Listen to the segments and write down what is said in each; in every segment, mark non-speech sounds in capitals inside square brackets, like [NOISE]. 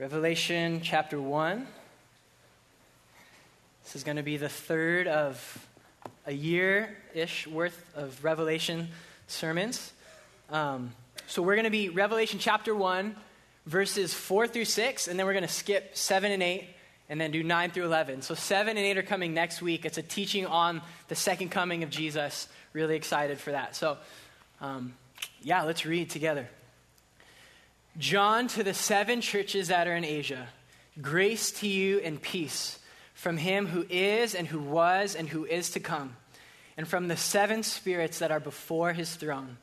Revelation chapter 1. This is going to be the third of a year ish worth of Revelation sermons. Um, so we're going to be Revelation chapter 1, verses 4 through 6, and then we're going to skip 7 and 8, and then do 9 through 11. So 7 and 8 are coming next week. It's a teaching on the second coming of Jesus. Really excited for that. So, um, yeah, let's read together. John to the seven churches that are in Asia, grace to you and peace from him who is and who was and who is to come, and from the seven spirits that are before his throne,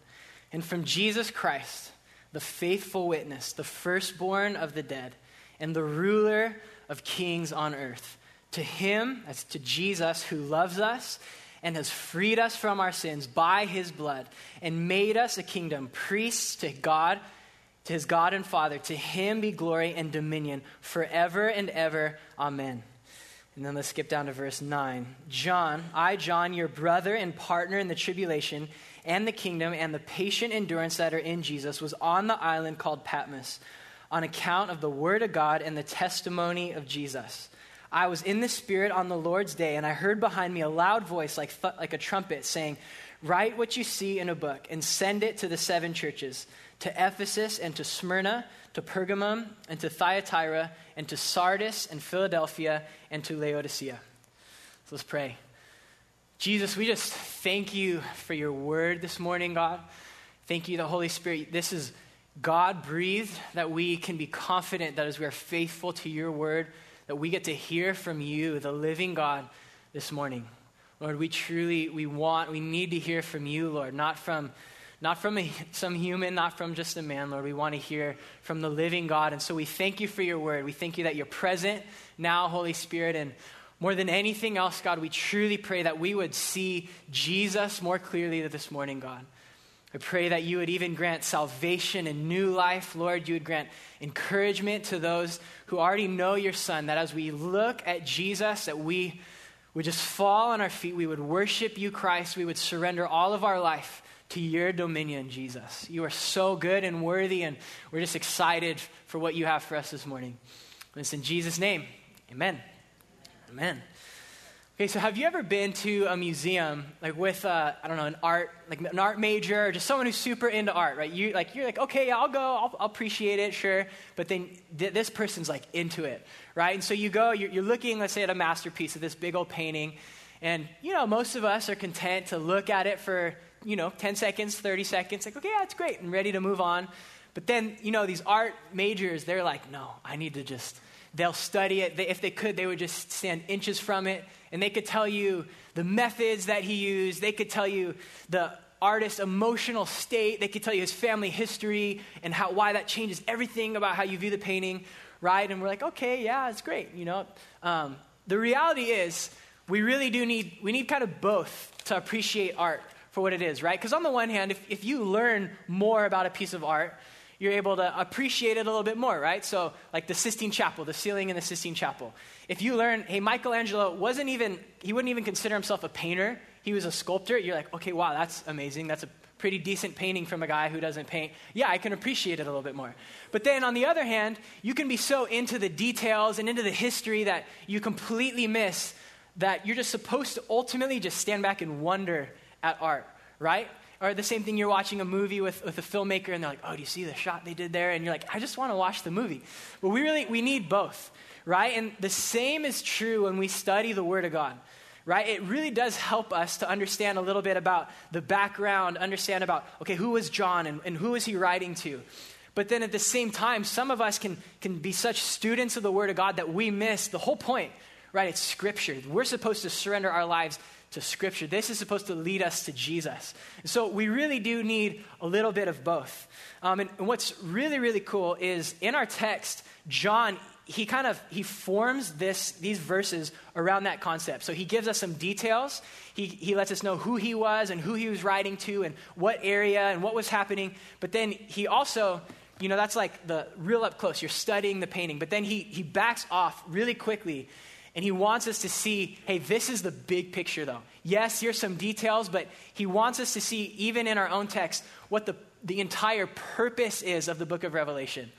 and from Jesus Christ, the faithful witness, the firstborn of the dead, and the ruler of kings on earth. To him, that's to Jesus, who loves us and has freed us from our sins by his blood, and made us a kingdom, priests to God to his God and Father. To him be glory and dominion forever and ever. Amen. And then let's skip down to verse 9. John, I, John, your brother and partner in the tribulation and the kingdom and the patient endurance that are in Jesus, was on the island called Patmos on account of the word of God and the testimony of Jesus. I was in the Spirit on the Lord's day, and I heard behind me a loud voice like, th- like a trumpet saying, Write what you see in a book and send it to the seven churches to Ephesus and to Smyrna, to Pergamum and to Thyatira, and to Sardis and Philadelphia and to Laodicea. So let's pray. Jesus, we just thank you for your word this morning, God. Thank you, the Holy Spirit. This is God breathed, that we can be confident that as we are faithful to your word, that we get to hear from you, the living God, this morning. Lord, we truly, we want, we need to hear from you, Lord, not from not from a, some human, not from just a man, Lord. We want to hear from the living God. And so we thank you for your word. We thank you that you're present now, Holy Spirit. And more than anything else, God, we truly pray that we would see Jesus more clearly this morning, God. I pray that you would even grant salvation and new life, Lord. You would grant encouragement to those who already know your Son, that as we look at Jesus, that we would just fall on our feet. We would worship you, Christ. We would surrender all of our life to your dominion, Jesus. You are so good and worthy, and we're just excited for what you have for us this morning. And it's in Jesus' name. Amen. Amen. Okay, so have you ever been to a museum like with uh, I don't know an art like an art major or just someone who's super into art, right? You like you're like okay, I'll go, I'll, I'll appreciate it, sure, but then th- this person's like into it, right? And so you go, you're, you're looking, let's say, at a masterpiece of this big old painting, and you know most of us are content to look at it for you know, 10 seconds, 30 seconds, like, okay, yeah, it's great, and ready to move on. But then, you know, these art majors, they're like, no, I need to just, they'll study it. They, if they could, they would just stand inches from it, and they could tell you the methods that he used. They could tell you the artist's emotional state. They could tell you his family history and how, why that changes everything about how you view the painting, right? And we're like, okay, yeah, it's great, you know. Um, the reality is, we really do need, we need kind of both to appreciate art for what it is, right? Because on the one hand, if, if you learn more about a piece of art, you're able to appreciate it a little bit more, right? So, like the Sistine Chapel, the ceiling in the Sistine Chapel. If you learn, hey, Michelangelo wasn't even, he wouldn't even consider himself a painter, he was a sculptor, you're like, okay, wow, that's amazing. That's a pretty decent painting from a guy who doesn't paint. Yeah, I can appreciate it a little bit more. But then on the other hand, you can be so into the details and into the history that you completely miss that you're just supposed to ultimately just stand back and wonder at art, right? Or the same thing, you're watching a movie with, with a filmmaker and they're like, oh, do you see the shot they did there? And you're like, I just want to watch the movie. But we really, we need both, right? And the same is true when we study the Word of God, right? It really does help us to understand a little bit about the background, understand about, okay, who was John and, and who was he writing to? But then at the same time, some of us can, can be such students of the Word of God that we miss the whole point, right? It's Scripture. We're supposed to surrender our lives to Scripture. This is supposed to lead us to Jesus. So we really do need a little bit of both. Um, and, and what's really, really cool is in our text, John he kind of he forms this these verses around that concept. So he gives us some details. He, he lets us know who he was and who he was writing to and what area and what was happening. But then he also you know that's like the real up close. You're studying the painting. But then he he backs off really quickly and he wants us to see hey, this is the big picture, though. Yes, here's some details, but he wants us to see, even in our own text, what the, the entire purpose is of the book of Revelation.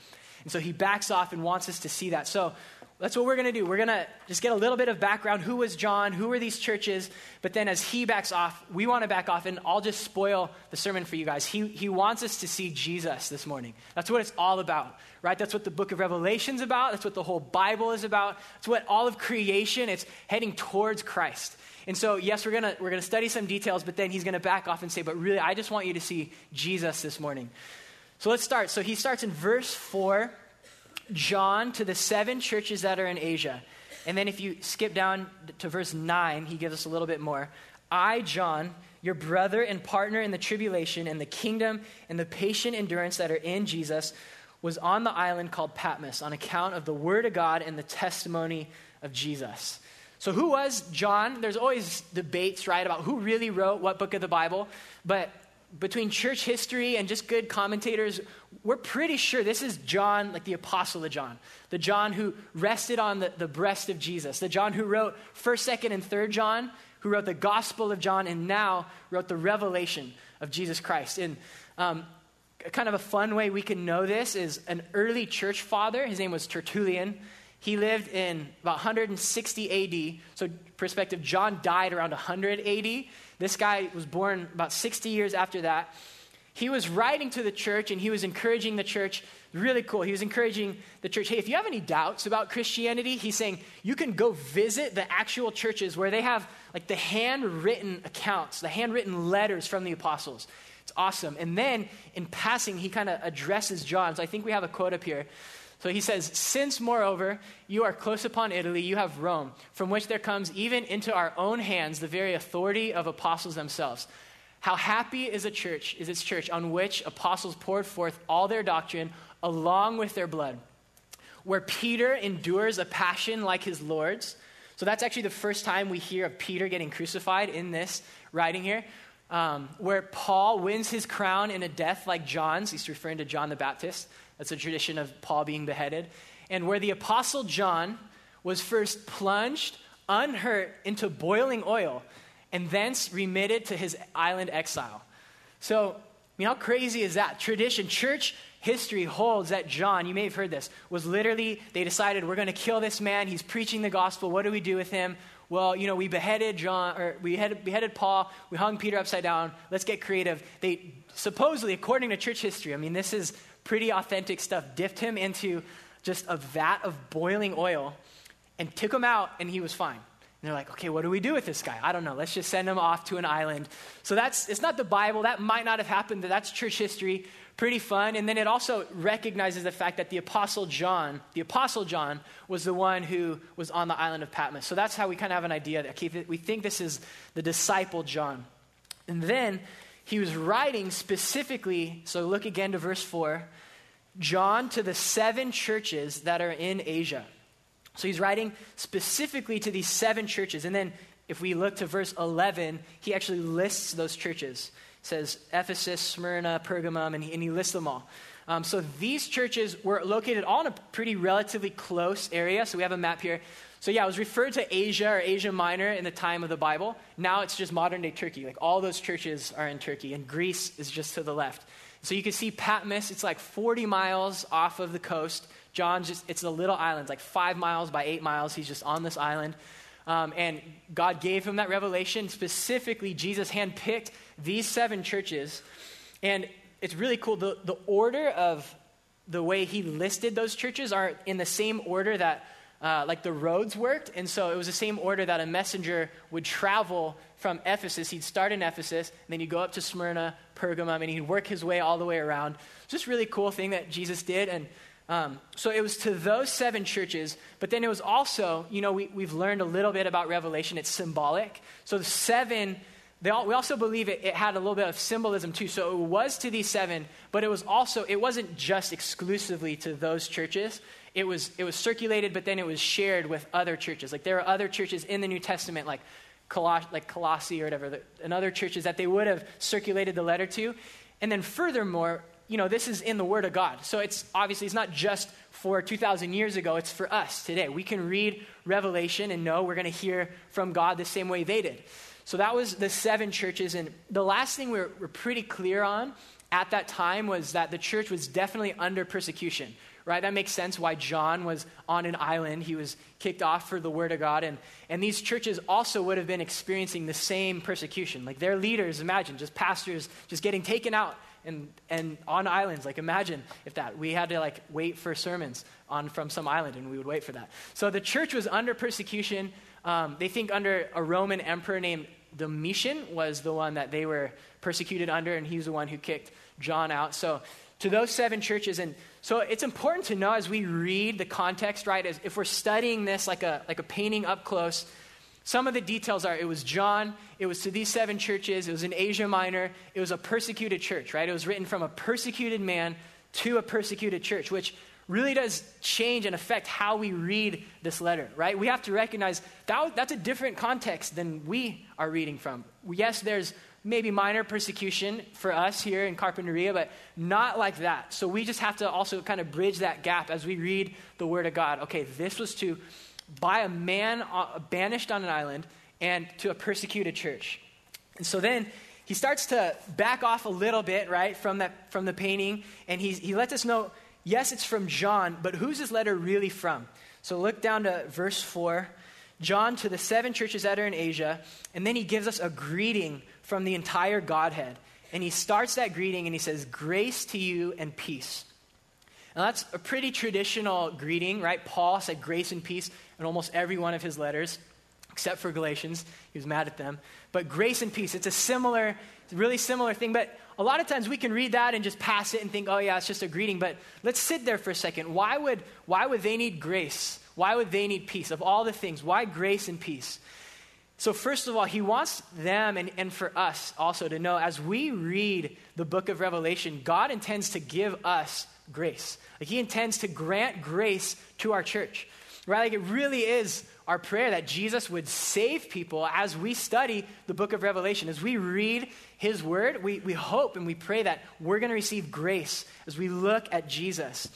And so he backs off and wants us to see that. So that's what we're going to do. We're going to just get a little bit of background. Who was John? Who were these churches? But then as he backs off, we want to back off, and I'll just spoil the sermon for you guys. He, he wants us to see Jesus this morning. That's what it's all about, right? That's what the book of Revelation's about. That's what the whole Bible is about. It's what all of creation, it's heading towards Christ. And so, yes, we're going to we're going to study some details, but then he's going to back off and say, but really, I just want you to see Jesus this morning. So let's start. So he starts in verse 4 John to the seven churches that are in Asia. And then if you skip down to verse 9, he gives us a little bit more. I, John, your brother and partner in the tribulation and the kingdom and the patient endurance that are in Jesus, was on the island called Patmos on account of the word of God and the testimony of Jesus. So, who was John? There's always debates, right, about who really wrote what book of the Bible. But between church history and just good commentators, we're pretty sure this is John, like the Apostle of John, the John who rested on the, the breast of Jesus, the John who wrote 1st, 2nd, and 3rd John, who wrote the Gospel of John, and now wrote the Revelation of Jesus Christ. And um, kind of a fun way we can know this is an early church father. His name was Tertullian. He lived in about 160 AD. So, perspective, John died around 100 AD. This guy was born about 60 years after that. He was writing to the church and he was encouraging the church. Really cool. He was encouraging the church hey, if you have any doubts about Christianity, he's saying you can go visit the actual churches where they have like the handwritten accounts, the handwritten letters from the apostles. It's awesome. And then in passing, he kind of addresses John. So I think we have a quote up here. So he says, Since, moreover, you are close upon Italy, you have Rome, from which there comes even into our own hands the very authority of apostles themselves. How happy is a church, is its church, on which apostles poured forth all their doctrine along with their blood. Where Peter endures a passion like his Lord's. So that's actually the first time we hear of Peter getting crucified in this writing here. Um, where Paul wins his crown in a death like John's. He's referring to John the Baptist. That's a tradition of Paul being beheaded. And where the Apostle John was first plunged unhurt into boiling oil and thence remitted to his island exile. So, I mean, how crazy is that? Tradition, church history holds that John, you may have heard this, was literally, they decided, we're going to kill this man. He's preaching the gospel. What do we do with him? Well, you know, we beheaded John, or we beheaded, beheaded Paul. We hung Peter upside down. Let's get creative. They supposedly, according to church history, I mean, this is pretty authentic stuff, dipped him into just a vat of boiling oil and took him out, and he was fine. And they're like, okay, what do we do with this guy? I don't know. Let's just send him off to an island. So that's, it's not the Bible. That might not have happened. That's church history. Pretty fun. And then it also recognizes the fact that the Apostle John, the Apostle John, was the one who was on the island of Patmos. So that's how we kind of have an idea that okay, we think this is the disciple John. And then he was writing specifically, so look again to verse 4, John to the seven churches that are in Asia. So he's writing specifically to these seven churches. And then if we look to verse 11, he actually lists those churches. He says Ephesus, Smyrna, Pergamum, and he, and he lists them all. Um, so these churches were located all in a pretty relatively close area. So we have a map here. So, yeah, it was referred to Asia or Asia Minor in the time of the Bible. Now it's just modern day Turkey. Like all those churches are in Turkey, and Greece is just to the left. So you can see Patmos, it's like 40 miles off of the coast. John's just, it's a little island, like five miles by eight miles. He's just on this island. Um, and God gave him that revelation. Specifically, Jesus handpicked these seven churches. And it's really cool. The, the order of the way he listed those churches are in the same order that uh, like the roads worked. And so it was the same order that a messenger would travel from Ephesus. He'd start in Ephesus, and then he'd go up to Smyrna, Pergamum, and he'd work his way all the way around. Just really cool thing that Jesus did. And um, so it was to those seven churches, but then it was also, you know, we, we've learned a little bit about Revelation. It's symbolic. So the seven, all, we also believe it, it had a little bit of symbolism too. So it was to these seven, but it was also, it wasn't just exclusively to those churches it was, it was circulated, but then it was shared with other churches. Like there are other churches in the New Testament, like, Coloss- like Colossae or whatever, that, and other churches that they would have circulated the letter to. And then furthermore, you know, this is in the Word of God. So it's obviously, it's not just for 2,000 years ago, it's for us today. We can read Revelation and know we're going to hear from God the same way they did. So that was the seven churches. And the last thing we're, we're pretty clear on at that time was that the church was definitely under persecution right? That makes sense why John was on an island. He was kicked off for the word of God. And, and these churches also would have been experiencing the same persecution. Like their leaders, imagine, just pastors just getting taken out and, and on islands. Like imagine if that. We had to like wait for sermons on from some island and we would wait for that. So the church was under persecution. Um, they think under a Roman emperor named Domitian was the one that they were persecuted under, and he was the one who kicked John out. So to those seven churches. And so it's important to know as we read the context, right? As if we're studying this like a, like a painting up close, some of the details are it was John, it was to these seven churches, it was in Asia Minor, it was a persecuted church, right? It was written from a persecuted man to a persecuted church, which really does change and affect how we read this letter, right? We have to recognize that, that's a different context than we are reading from. Yes, there's maybe minor persecution for us here in Carpinteria, but not like that. So we just have to also kind of bridge that gap as we read the Word of God. Okay, this was to by a man uh, banished on an island and to a persecuted church. And so then he starts to back off a little bit, right, from, that, from the painting, and he, he lets us know yes, it's from John, but who's this letter really from? So look down to verse 4. John to the seven churches that are in Asia, and then he gives us a greeting from the entire Godhead. And he starts that greeting and he says, Grace to you and peace. Now, that's a pretty traditional greeting, right? Paul said grace and peace in almost every one of his letters, except for Galatians. He was mad at them. But grace and peace, it's a similar, really similar thing. But a lot of times we can read that and just pass it and think, oh, yeah, it's just a greeting. But let's sit there for a second. Why would, why would they need grace? Why would they need peace? Of all the things, why grace and peace? So, first of all, he wants them and, and for us also to know as we read the book of Revelation, God intends to give us grace. Like, he intends to grant grace to our church. Right? Like, it really is our prayer that Jesus would save people as we study the book of Revelation. As we read his word, we, we hope and we pray that we're going to receive grace as we look at Jesus.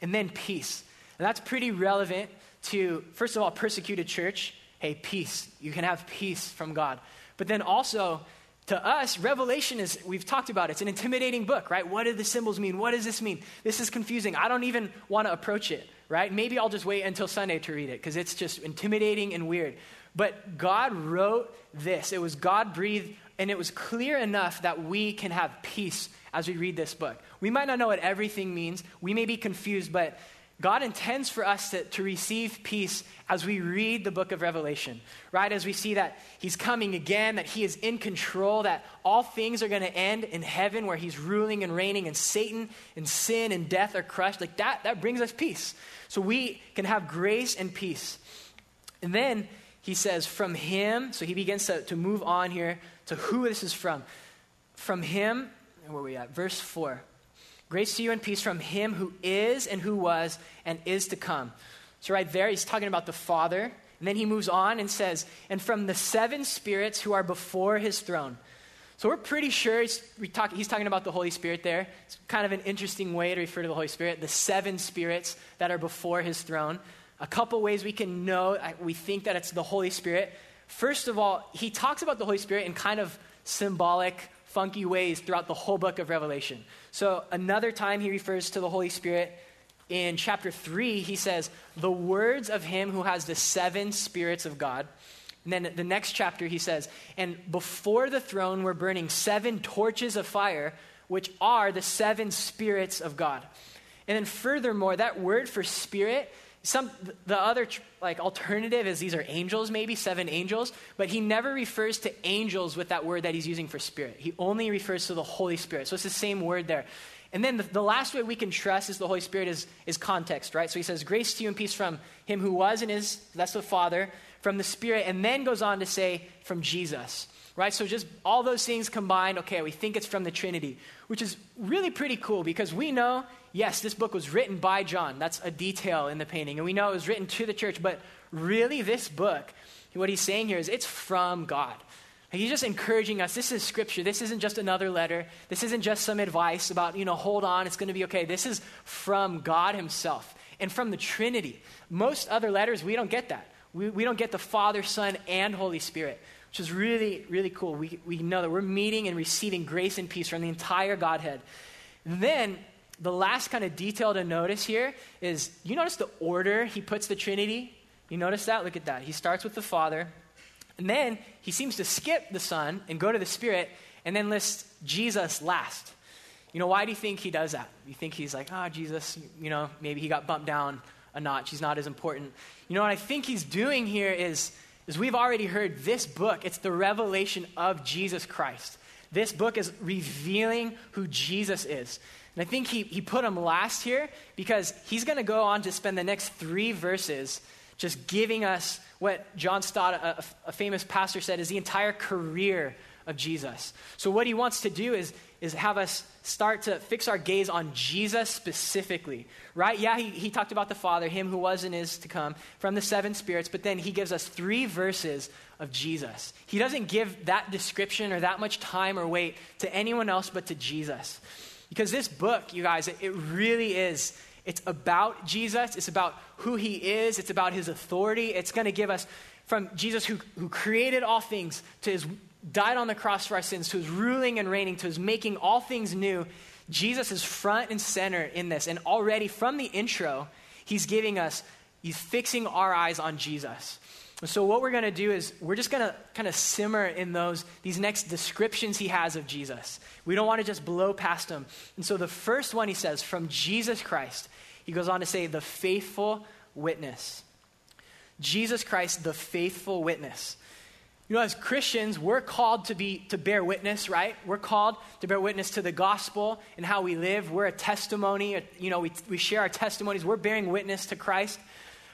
And then peace. And that's pretty relevant to, first of all, persecuted church hey, peace. You can have peace from God. But then also, to us, Revelation is, we've talked about it, it's an intimidating book, right? What do the symbols mean? What does this mean? This is confusing. I don't even want to approach it, right? Maybe I'll just wait until Sunday to read it because it's just intimidating and weird. But God wrote this. It was God breathed, and it was clear enough that we can have peace as we read this book. We might not know what everything means, we may be confused, but God intends for us to, to receive peace as we read the book of Revelation, right? As we see that He's coming again, that He is in control, that all things are going to end in heaven where He's ruling and reigning, and Satan and sin and death are crushed. Like that, that brings us peace. So we can have grace and peace. And then He says, from Him, so He begins to, to move on here to who this is from. From Him, where are we at? Verse 4. Grace to you and peace from him who is and who was and is to come. So, right there, he's talking about the Father. And then he moves on and says, and from the seven spirits who are before his throne. So, we're pretty sure he's, we talk, he's talking about the Holy Spirit there. It's kind of an interesting way to refer to the Holy Spirit, the seven spirits that are before his throne. A couple ways we can know, we think that it's the Holy Spirit. First of all, he talks about the Holy Spirit in kind of symbolic, funky ways throughout the whole book of Revelation. So, another time he refers to the Holy Spirit in chapter 3, he says, The words of him who has the seven spirits of God. And then the next chapter, he says, And before the throne were burning seven torches of fire, which are the seven spirits of God. And then, furthermore, that word for spirit some the other like alternative is these are angels maybe seven angels but he never refers to angels with that word that he's using for spirit. He only refers to the holy spirit. So it's the same word there. And then the, the last way we can trust is the holy spirit is, is context right? So he says grace to you and peace from him who was and is that's the father from the spirit and then goes on to say from jesus right so just all those things combined okay we think it's from the trinity which is really pretty cool because we know yes, this book was written by John. That's a detail in the painting. And we know it was written to the church, but really, this book, what he's saying here is it's from God. He's just encouraging us. This is scripture. This isn't just another letter. This isn't just some advice about, you know, hold on, it's going to be okay. This is from God Himself and from the Trinity. Most other letters, we don't get that. We, we don't get the Father, Son, and Holy Spirit, which is really, really cool. We, we know that we're meeting and receiving grace and peace from the entire Godhead. Then the last kind of detail to notice here is you notice the order he puts the Trinity? You notice that? Look at that. He starts with the Father, and then he seems to skip the Son and go to the Spirit, and then lists Jesus last. You know, why do you think he does that? You think he's like, ah, oh, Jesus, you know, maybe he got bumped down a notch. He's not as important. You know what I think he's doing here is, is we've already heard this book. It's the revelation of Jesus Christ. This book is revealing who Jesus is. And I think he, he put him last here because he's going to go on to spend the next three verses just giving us what John Stott, a, a famous pastor, said is the entire career of Jesus. So, what he wants to do is, is have us start to fix our gaze on Jesus specifically, right? Yeah, he, he talked about the Father, him who was and is to come, from the seven spirits, but then he gives us three verses of Jesus. He doesn't give that description or that much time or weight to anyone else but to Jesus. Because this book, you guys, it, it really is it's about Jesus, it's about who he is, it's about his authority. It's going to give us from Jesus who, who created all things to his died on the cross for our sins, his ruling and reigning, his making all things new. Jesus is front and center in this. And already from the intro, he's giving us, he's fixing our eyes on Jesus. So what we're going to do is we're just going to kind of simmer in those these next descriptions he has of Jesus. We don't want to just blow past them. And so the first one he says from Jesus Christ. He goes on to say the faithful witness. Jesus Christ the faithful witness. You know, as Christians, we're called to be to bear witness, right? We're called to bear witness to the gospel and how we live. We're a testimony. You know, we, we share our testimonies. We're bearing witness to Christ.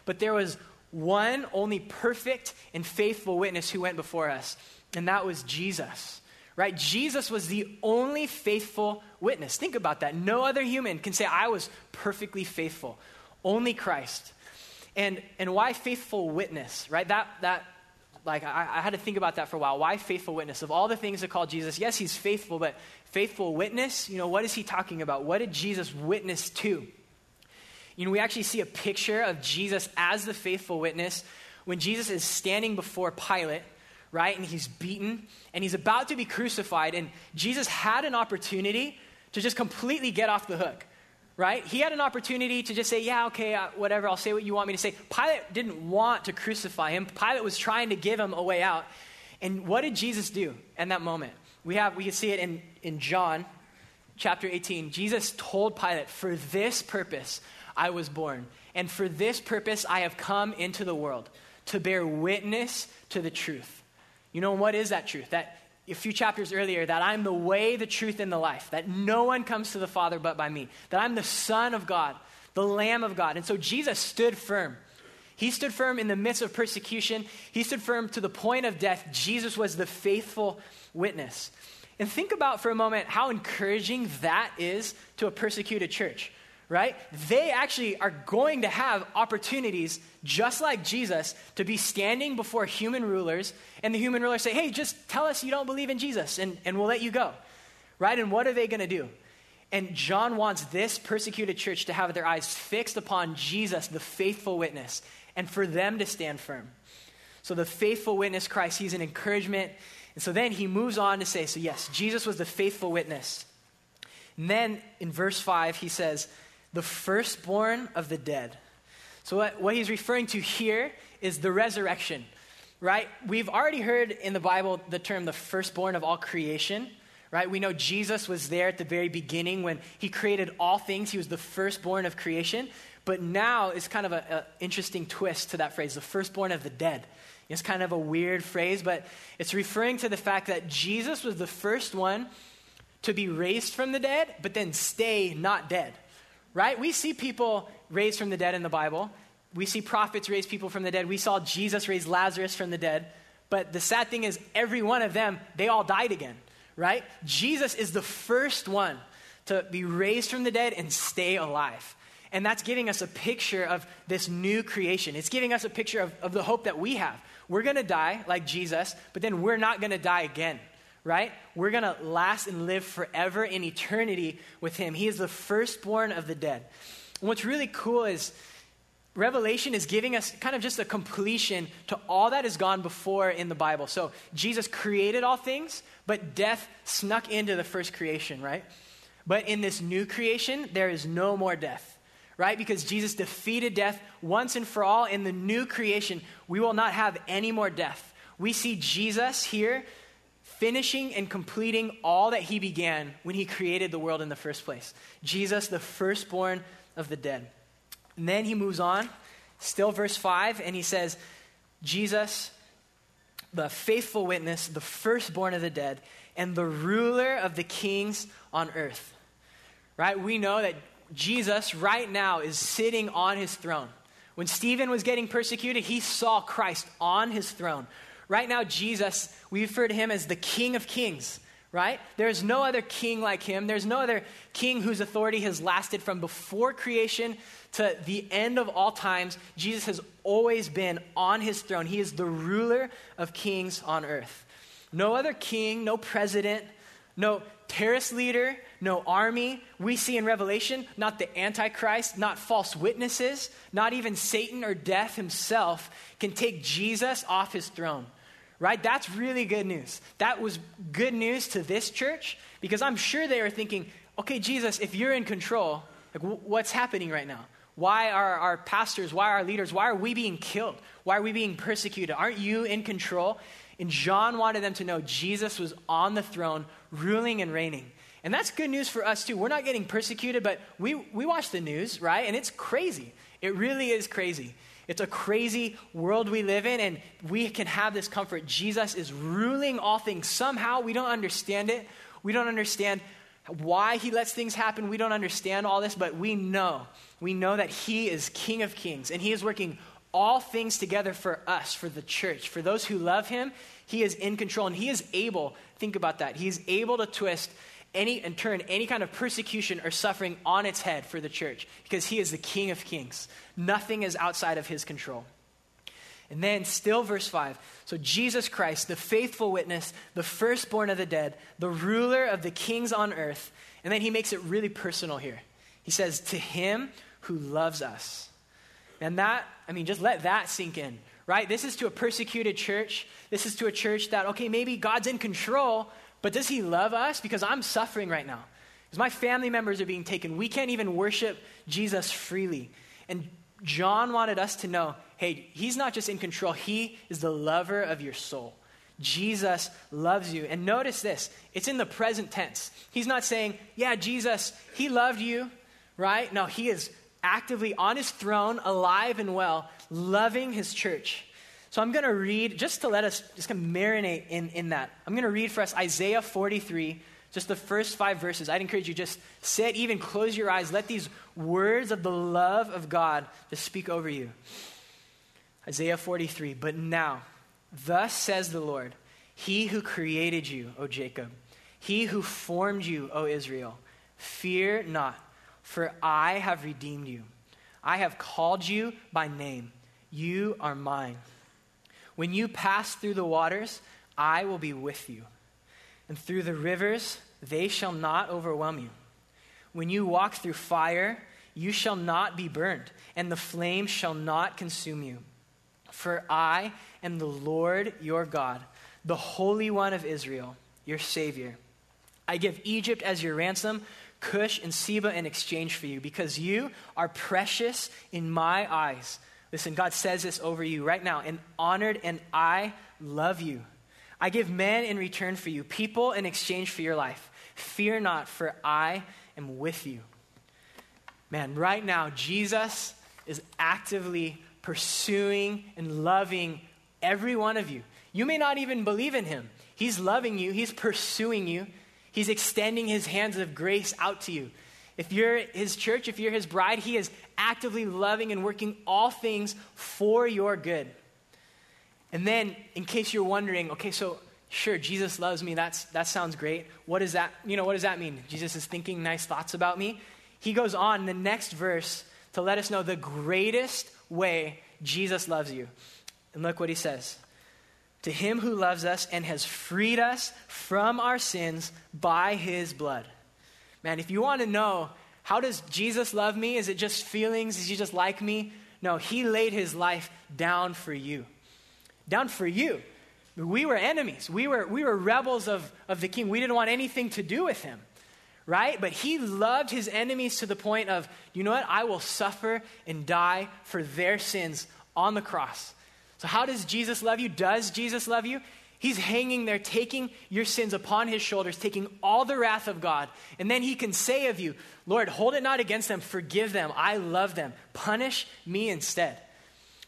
But there was one only perfect and faithful witness who went before us, and that was Jesus. Right? Jesus was the only faithful witness. Think about that. No other human can say, I was perfectly faithful. Only Christ. And, and why faithful witness, right? That, that like, I, I had to think about that for a while. Why faithful witness? Of all the things that call Jesus, yes, he's faithful, but faithful witness, you know, what is he talking about? What did Jesus witness to? You know, we actually see a picture of Jesus as the faithful witness when Jesus is standing before Pilate, right? And he's beaten and he's about to be crucified. And Jesus had an opportunity to just completely get off the hook, right? He had an opportunity to just say, yeah, okay, uh, whatever, I'll say what you want me to say. Pilate didn't want to crucify him, Pilate was trying to give him a way out. And what did Jesus do in that moment? We have we can see it in, in John chapter 18. Jesus told Pilate, For this purpose I was born. And for this purpose I have come into the world, to bear witness to the truth. You know, what is that truth? That a few chapters earlier, that I'm the way, the truth, and the life, that no one comes to the Father but by me, that I'm the Son of God, the Lamb of God. And so Jesus stood firm. He stood firm in the midst of persecution. He stood firm to the point of death. Jesus was the faithful witness. And think about for a moment how encouraging that is to a persecuted church right? They actually are going to have opportunities, just like Jesus, to be standing before human rulers, and the human rulers say, hey, just tell us you don't believe in Jesus, and, and we'll let you go, right? And what are they going to do? And John wants this persecuted church to have their eyes fixed upon Jesus, the faithful witness, and for them to stand firm. So, the faithful witness, Christ, he's an encouragement. And so then he moves on to say, so yes, Jesus was the faithful witness. And then in verse 5, he says, the firstborn of the dead. So, what, what he's referring to here is the resurrection, right? We've already heard in the Bible the term the firstborn of all creation, right? We know Jesus was there at the very beginning when he created all things, he was the firstborn of creation. But now it's kind of an interesting twist to that phrase, the firstborn of the dead. It's kind of a weird phrase, but it's referring to the fact that Jesus was the first one to be raised from the dead, but then stay not dead right? We see people raised from the dead in the Bible. We see prophets raise people from the dead. We saw Jesus raise Lazarus from the dead. But the sad thing is, every one of them, they all died again, right? Jesus is the first one to be raised from the dead and stay alive. And that's giving us a picture of this new creation. It's giving us a picture of, of the hope that we have. We're going to die like Jesus, but then we're not going to die again right? We're going to last and live forever in eternity with him. He is the firstborn of the dead. And what's really cool is Revelation is giving us kind of just a completion to all that has gone before in the Bible. So Jesus created all things, but death snuck into the first creation, right? But in this new creation, there is no more death, right? Because Jesus defeated death once and for all. In the new creation, we will not have any more death. We see Jesus here finishing and completing all that he began when he created the world in the first place. Jesus, the firstborn of the dead. And then he moves on, still verse 5, and he says, Jesus, the faithful witness, the firstborn of the dead, and the ruler of the kings on earth. Right? We know that Jesus right now is sitting on his throne. When Stephen was getting persecuted, he saw Christ on his throne. Right now, Jesus, we refer to him as the King of Kings, right? There's no other king like him. There's no other king whose authority has lasted from before creation to the end of all times. Jesus has always been on his throne. He is the ruler of kings on earth. No other king, no president, no terrorist leader, no army. We see in Revelation not the Antichrist, not false witnesses, not even Satan or death himself can take Jesus off his throne. Right? That's really good news. That was good news to this church because I'm sure they were thinking, okay, Jesus, if you're in control, like, w- what's happening right now? Why are our pastors, why are our leaders, why are we being killed? Why are we being persecuted? Aren't you in control? And John wanted them to know Jesus was on the throne, ruling and reigning. And that's good news for us too. We're not getting persecuted, but we, we watch the news, right? And it's crazy. It really is crazy. It's a crazy world we live in, and we can have this comfort. Jesus is ruling all things. Somehow we don't understand it. We don't understand why he lets things happen. We don't understand all this, but we know. We know that he is King of Kings, and he is working all things together for us, for the church. For those who love him, he is in control, and he is able, think about that, he is able to twist any and turn any kind of persecution or suffering on its head for the church because he is the King of Kings. Nothing is outside of his control. And then, still, verse 5. So, Jesus Christ, the faithful witness, the firstborn of the dead, the ruler of the kings on earth. And then he makes it really personal here. He says, To him who loves us. And that, I mean, just let that sink in, right? This is to a persecuted church. This is to a church that, okay, maybe God's in control, but does he love us? Because I'm suffering right now. Because my family members are being taken. We can't even worship Jesus freely. And John wanted us to know hey, he's not just in control, he is the lover of your soul. Jesus loves you. And notice this it's in the present tense. He's not saying, yeah, Jesus, he loved you, right? No, he is actively on his throne, alive and well, loving his church. So I'm going to read, just to let us just of marinate in, in that. I'm going to read for us Isaiah 43, just the first five verses. I'd encourage you just sit, even close your eyes. Let these words of the love of God just speak over you. Isaiah 43, but now, thus says the Lord, He who created you, O Jacob, He who formed you, O Israel, fear not for I have redeemed you. I have called you by name. You are mine. When you pass through the waters, I will be with you. And through the rivers, they shall not overwhelm you. When you walk through fire, you shall not be burned, and the flame shall not consume you. For I am the Lord your God, the Holy One of Israel, your Savior. I give Egypt as your ransom Cush and Seba in exchange for you because you are precious in my eyes. Listen, God says this over you right now and honored, and I love you. I give men in return for you, people in exchange for your life. Fear not, for I am with you. Man, right now, Jesus is actively pursuing and loving every one of you. You may not even believe in him. He's loving you, he's pursuing you. He's extending his hands of grace out to you. If you're his church, if you're his bride, he is actively loving and working all things for your good. And then, in case you're wondering, okay, so sure, Jesus loves me. That's, that sounds great. What does that, you know, what does that mean? Jesus is thinking nice thoughts about me. He goes on in the next verse to let us know the greatest way Jesus loves you. And look what he says to him who loves us and has freed us from our sins by his blood. Man, if you want to know how does Jesus love me? Is it just feelings? Is he just like me? No, he laid his life down for you. Down for you. We were enemies. We were, we were rebels of, of the king. We didn't want anything to do with him. right? But he loved his enemies to the point of, you know what? I will suffer and die for their sins on the cross. So, how does Jesus love you? Does Jesus love you? He's hanging there, taking your sins upon his shoulders, taking all the wrath of God. And then he can say of you, Lord, hold it not against them, forgive them, I love them, punish me instead.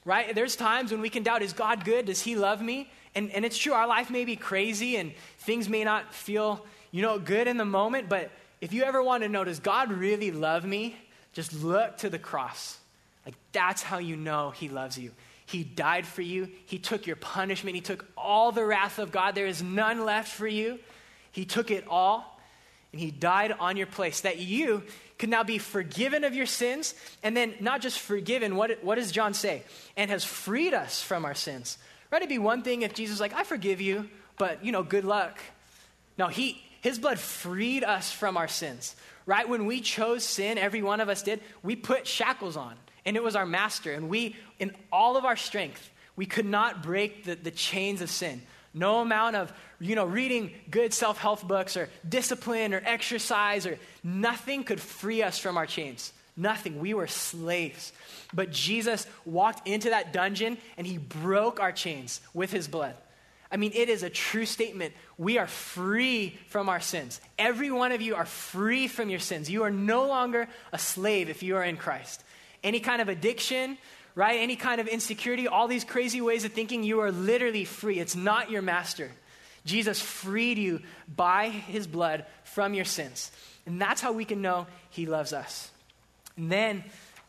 Right? There's times when we can doubt, is God good? Does he love me? And, and it's true, our life may be crazy and things may not feel, you know, good in the moment, but if you ever want to know, does God really love me? Just look to the cross. Like, that's how you know he loves you. He died for you. He took your punishment. He took all the wrath of God. There is none left for you. He took it all, and He died on your place that you could now be forgiven of your sins. And then, not just forgiven, what, what does John say? And has freed us from our sins. Right? It'd be one thing if Jesus was like, I forgive you, but, you know, good luck. No, he, His blood freed us from our sins. Right? When we chose sin, every one of us did, we put shackles on and it was our master. And we, in all of our strength, we could not break the, the chains of sin. No amount of, you know, reading good self-help books or discipline or exercise or nothing could free us from our chains. Nothing. We were slaves. But Jesus walked into that dungeon and he broke our chains with his blood. I mean, it is a true statement. We are free from our sins. Every one of you are free from your sins. You are no longer a slave if you are in Christ any kind of addiction, right? Any kind of insecurity, all these crazy ways of thinking, you are literally free. It's not your master. Jesus freed you by his blood from your sins. And that's how we can know he loves us. And then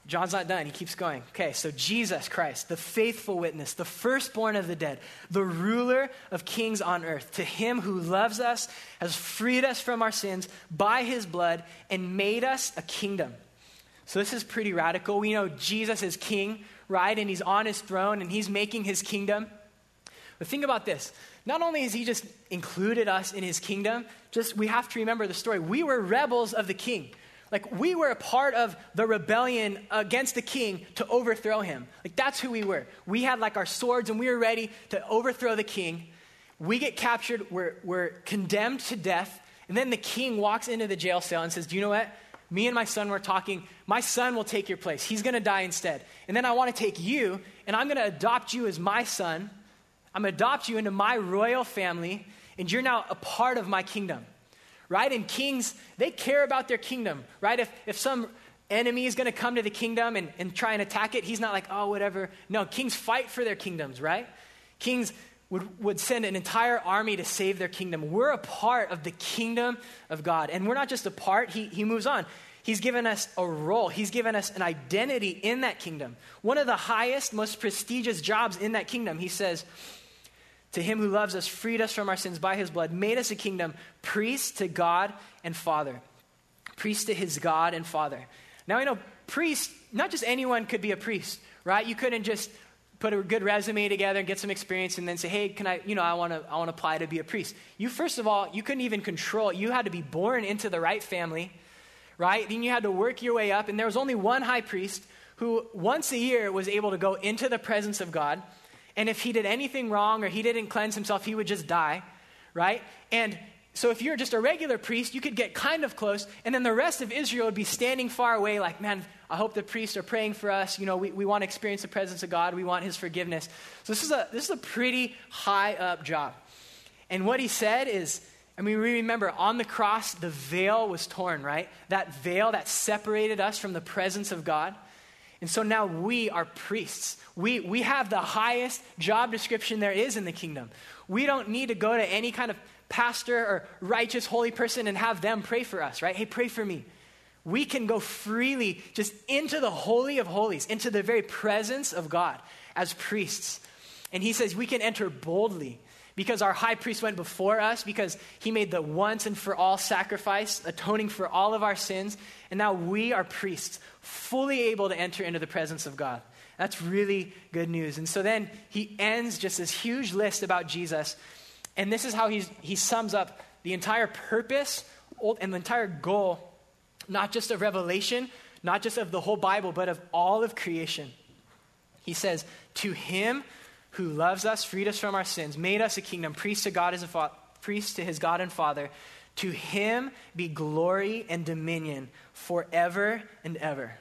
John's not done. He keeps going. Okay, so Jesus Christ, the faithful witness, the firstborn of the dead, the ruler of kings on earth, to him who loves us, has freed us from our sins by his blood, and made us a kingdom so this is pretty radical. We know Jesus is king, right? And he's on his throne and he's making his kingdom. But think about this. Not only has he just included us in his kingdom, just we have to remember the story. We were rebels of the king. Like we were a part of the rebellion against the king to overthrow him. Like that's who we were. We had like our swords and we were ready to overthrow the king. We get captured, we're, we're condemned to death, and then the king walks into the jail cell and says, Do you know what? Me and my son were talking. My son will take your place. He's going to die instead. And then I want to take you, and I'm going to adopt you as my son. I'm going to adopt you into my royal family, and you're now a part of my kingdom. Right? And kings, they care about their kingdom. Right? If, if some enemy is going to come to the kingdom and, and try and attack it, he's not like, oh, whatever. No, kings fight for their kingdoms, right? Kings would, would send an entire army to save their kingdom. We're a part of the kingdom of God. And we're not just a part, he, he moves on. He's given us a role, He's given us an identity in that kingdom. One of the highest, most prestigious jobs in that kingdom, He says, To him who loves us, freed us from our sins by His blood, made us a kingdom, priest to God and Father. Priest to His God and Father. Now we know priest, not just anyone could be a priest, right? You couldn't just put a good resume together and get some experience and then say hey can i you know i want to i want to apply to be a priest. You first of all you couldn't even control you had to be born into the right family right? Then you had to work your way up and there was only one high priest who once a year was able to go into the presence of god and if he did anything wrong or he didn't cleanse himself he would just die right? And so if you're just a regular priest, you could get kind of close, and then the rest of Israel would be standing far away, like, man, I hope the priests are praying for us. You know, we, we want to experience the presence of God. We want his forgiveness. So this is a this is a pretty high up job. And what he said is, I mean, we remember on the cross, the veil was torn, right? That veil that separated us from the presence of God. And so now we are priests. We, we have the highest job description there is in the kingdom. We don't need to go to any kind of pastor or righteous, holy person and have them pray for us, right? Hey, pray for me. We can go freely just into the Holy of Holies, into the very presence of God as priests. And he says we can enter boldly because our high priest went before us, because he made the once and for all sacrifice, atoning for all of our sins. And now we are priests, fully able to enter into the presence of God. That's really good news. And so then he ends just this huge list about Jesus and this is how he's, he sums up the entire purpose and the entire goal, not just of Revelation, not just of the whole Bible, but of all of creation. He says, To him who loves us, freed us from our sins, made us a kingdom, priest to God as a fa- priest to his God and Father. To him be glory and dominion forever and ever.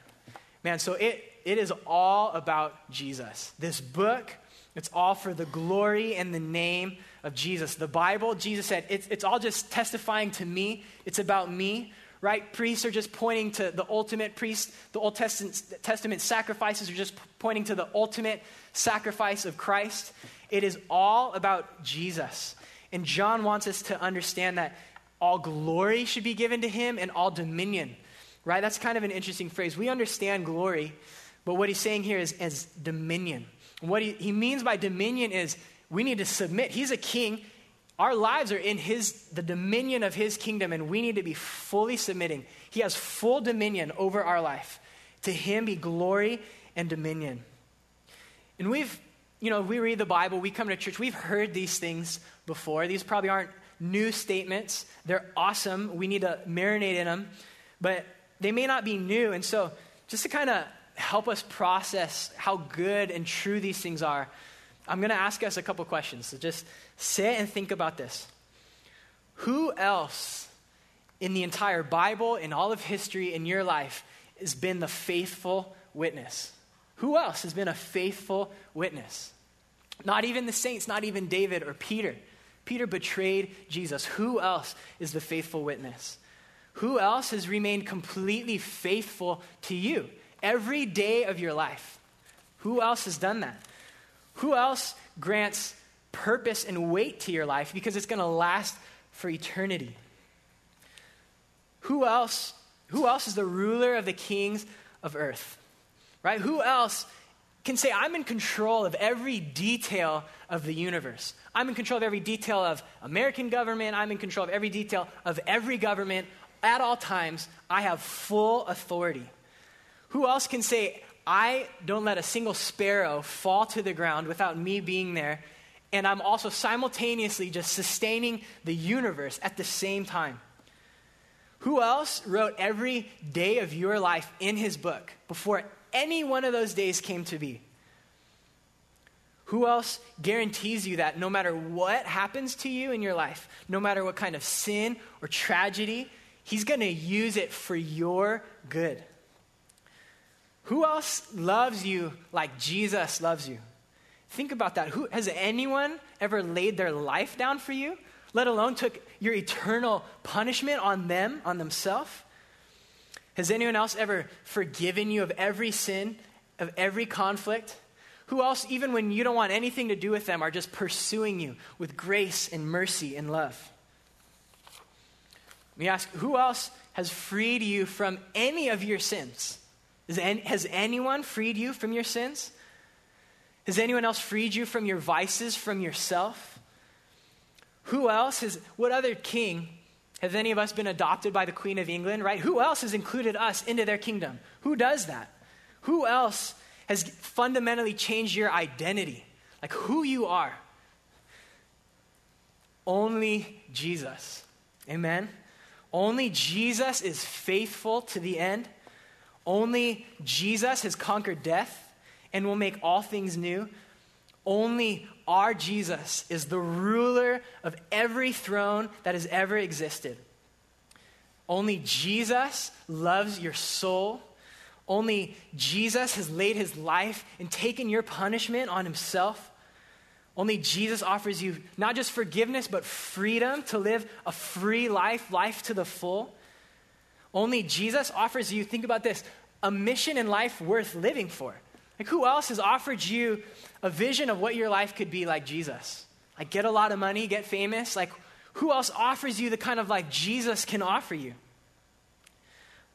Man, so it, it is all about Jesus. This book, it's all for the glory and the name of Jesus. The Bible, Jesus said, it's, it's all just testifying to me. It's about me, right? Priests are just pointing to the ultimate priest. The Old Testament, Testament sacrifices are just pointing to the ultimate sacrifice of Christ. It is all about Jesus. And John wants us to understand that all glory should be given to him and all dominion, right? That's kind of an interesting phrase. We understand glory, but what he's saying here is, is dominion. What he, he means by dominion is we need to submit. He's a king. Our lives are in his the dominion of his kingdom and we need to be fully submitting. He has full dominion over our life. To him be glory and dominion. And we've you know, we read the Bible, we come to church, we've heard these things before. These probably aren't new statements. They're awesome. We need to marinate in them, but they may not be new. And so, just to kind of help us process how good and true these things are, I'm going to ask us a couple questions. So just sit and think about this. Who else in the entire Bible, in all of history, in your life, has been the faithful witness? Who else has been a faithful witness? Not even the saints, not even David or Peter. Peter betrayed Jesus. Who else is the faithful witness? Who else has remained completely faithful to you every day of your life? Who else has done that? Who else grants purpose and weight to your life because it's going to last for eternity? Who else, who else is the ruler of the kings of earth? Right? Who else can say, I'm in control of every detail of the universe? I'm in control of every detail of American government. I'm in control of every detail of every government at all times. I have full authority. Who else can say, I don't let a single sparrow fall to the ground without me being there, and I'm also simultaneously just sustaining the universe at the same time? Who else wrote every day of your life in his book before any one of those days came to be? Who else guarantees you that no matter what happens to you in your life, no matter what kind of sin or tragedy, he's going to use it for your good? Who else loves you like Jesus loves you? Think about that. Who, has anyone ever laid their life down for you, let alone took your eternal punishment on them, on themselves? Has anyone else ever forgiven you of every sin, of every conflict? Who else, even when you don't want anything to do with them, are just pursuing you with grace and mercy and love? Let me ask who else has freed you from any of your sins? Has anyone freed you from your sins? Has anyone else freed you from your vices, from yourself? Who else has, what other king has any of us been adopted by the Queen of England, right? Who else has included us into their kingdom? Who does that? Who else has fundamentally changed your identity? Like who you are? Only Jesus. Amen? Only Jesus is faithful to the end. Only Jesus has conquered death and will make all things new. Only our Jesus is the ruler of every throne that has ever existed. Only Jesus loves your soul. Only Jesus has laid his life and taken your punishment on himself. Only Jesus offers you not just forgiveness, but freedom to live a free life, life to the full. Only Jesus offers you, think about this, a mission in life worth living for. Like, who else has offered you a vision of what your life could be like Jesus? Like, get a lot of money, get famous? Like, who else offers you the kind of like Jesus can offer you?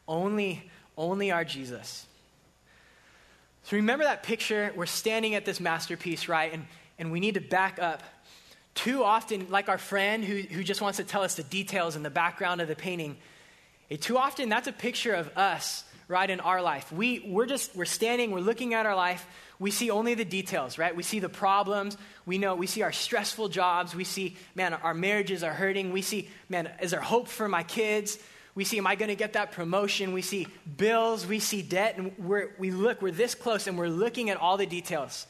Only, only our Jesus. So remember that picture? We're standing at this masterpiece, right? And, and we need to back up. Too often, like our friend who, who just wants to tell us the details and the background of the painting, eh, too often that's a picture of us right in our life. We, we're just, we're standing, we're looking at our life. We see only the details, right? We see the problems. We know, we see our stressful jobs. We see, man, our marriages are hurting. We see, man, is there hope for my kids? We see, am I going to get that promotion? We see bills. We see debt. And we're, we look, we're this close and we're looking at all the details.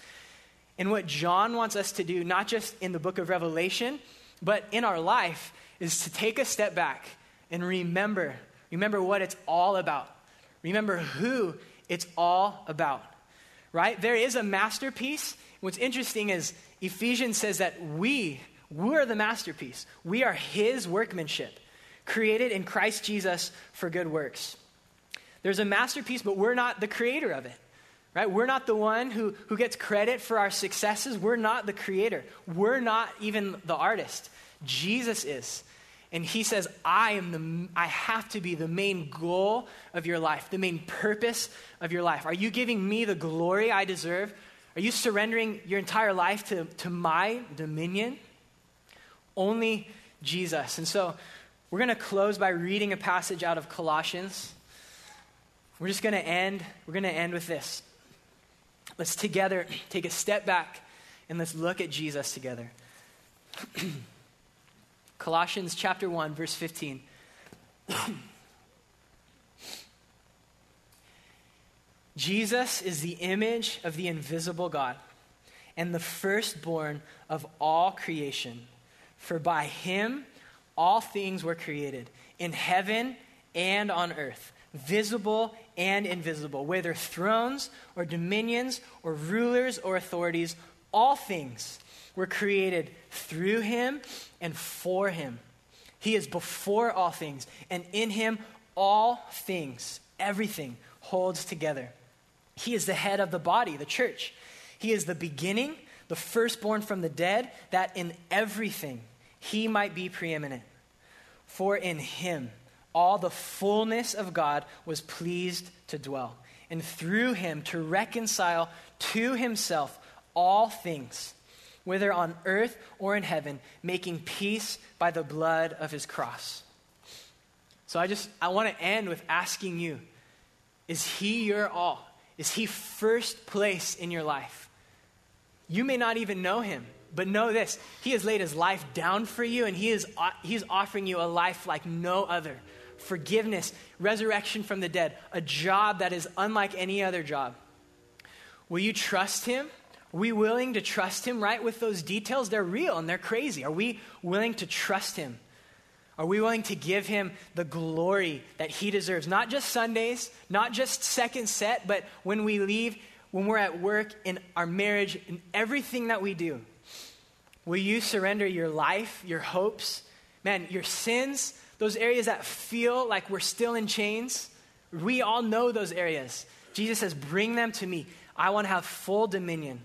And what John wants us to do, not just in the book of Revelation, but in our life, is to take a step back and remember, remember what it's all about. Remember who it's all about. Right? There is a masterpiece. What's interesting is Ephesians says that we, we're the masterpiece. We are his workmanship, created in Christ Jesus for good works. There's a masterpiece, but we're not the creator of it. Right? We're not the one who, who gets credit for our successes. We're not the creator. We're not even the artist. Jesus is. And he says, I am the I have to be the main goal of your life, the main purpose of your life. Are you giving me the glory I deserve? Are you surrendering your entire life to, to my dominion? Only Jesus. And so we're going to close by reading a passage out of Colossians. We're just going to end, we're going to end with this. Let's together take a step back and let's look at Jesus together. [CLEARS THROAT] Colossians chapter 1 verse 15. [CLEARS THROAT] Jesus is the image of the invisible God and the firstborn of all creation. For by him all things were created, in heaven and on earth, visible and invisible, whether thrones or dominions or rulers or authorities, all things were created through him and for him. He is before all things, and in him all things, everything holds together. He is the head of the body, the church. He is the beginning, the firstborn from the dead, that in everything he might be preeminent. For in him all the fullness of God was pleased to dwell, and through him to reconcile to himself all things, whether on earth or in heaven, making peace by the blood of his cross. So I just I want to end with asking you, is he your all? Is he first place in your life? You may not even know him, but know this He has laid His life down for you, and He is He's offering you a life like no other forgiveness, resurrection from the dead, a job that is unlike any other job. Will you trust Him? We willing to trust Him, right? With those details, they're real and they're crazy. Are we willing to trust Him? Are we willing to give Him the glory that He deserves? Not just Sundays, not just second set, but when we leave, when we're at work, in our marriage, in everything that we do. Will you surrender your life, your hopes, man, your sins, those areas that feel like we're still in chains? We all know those areas. Jesus says, Bring them to me. I want to have full dominion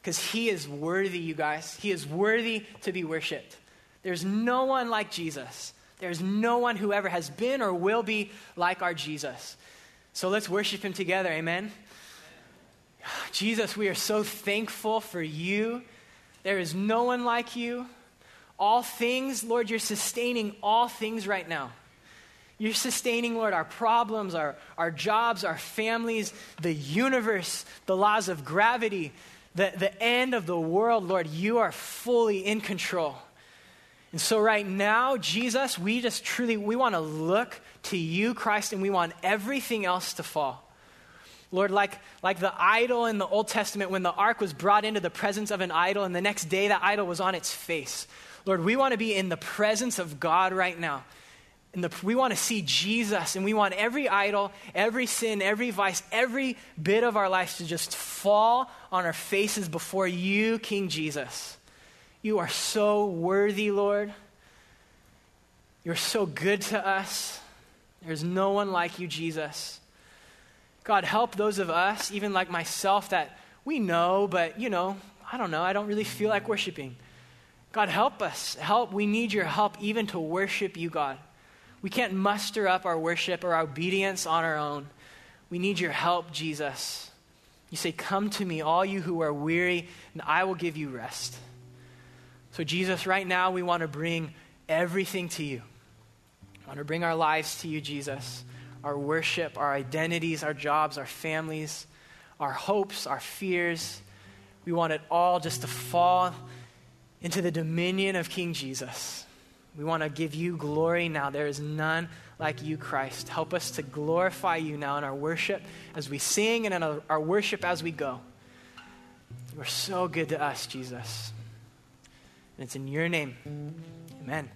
because he is worthy, you guys. He is worthy to be worshiped. There's no one like Jesus. There's no one who ever has been or will be like our Jesus. So let's worship him together. Amen. [SIGHS] Jesus, we are so thankful for you there is no one like you. All things, Lord, you're sustaining all things right now. You're sustaining, Lord, our problems, our, our jobs, our families, the universe, the laws of gravity, the, the end of the world, Lord. You are fully in control. And so right now, Jesus, we just truly, we want to look to you, Christ, and we want everything else to fall. Lord, like, like the idol in the Old Testament, when the ark was brought into the presence of an idol, and the next day the idol was on its face. Lord, we want to be in the presence of God right now. And the, we want to see Jesus, and we want every idol, every sin, every vice, every bit of our lives to just fall on our faces before you, King Jesus. You are so worthy, Lord. You're so good to us. There's no one like you, Jesus. God, help those of us, even like myself, that we know, but, you know, I don't know, I don't really feel like worshiping. God, help us. Help. We need your help even to worship you, God. We can't muster up our worship or our obedience on our own. We need your help, Jesus. You say, Come to me, all you who are weary, and I will give you rest. So, Jesus, right now we want to bring everything to you. I want to bring our lives to you, Jesus our worship, our identities, our jobs, our families, our hopes, our fears. We want it all just to fall into the dominion of King Jesus. We want to give you glory now. There is none like you, Christ. Help us to glorify you now in our worship as we sing and in our worship as we go. You are so good to us, Jesus. And it's in your name. Amen.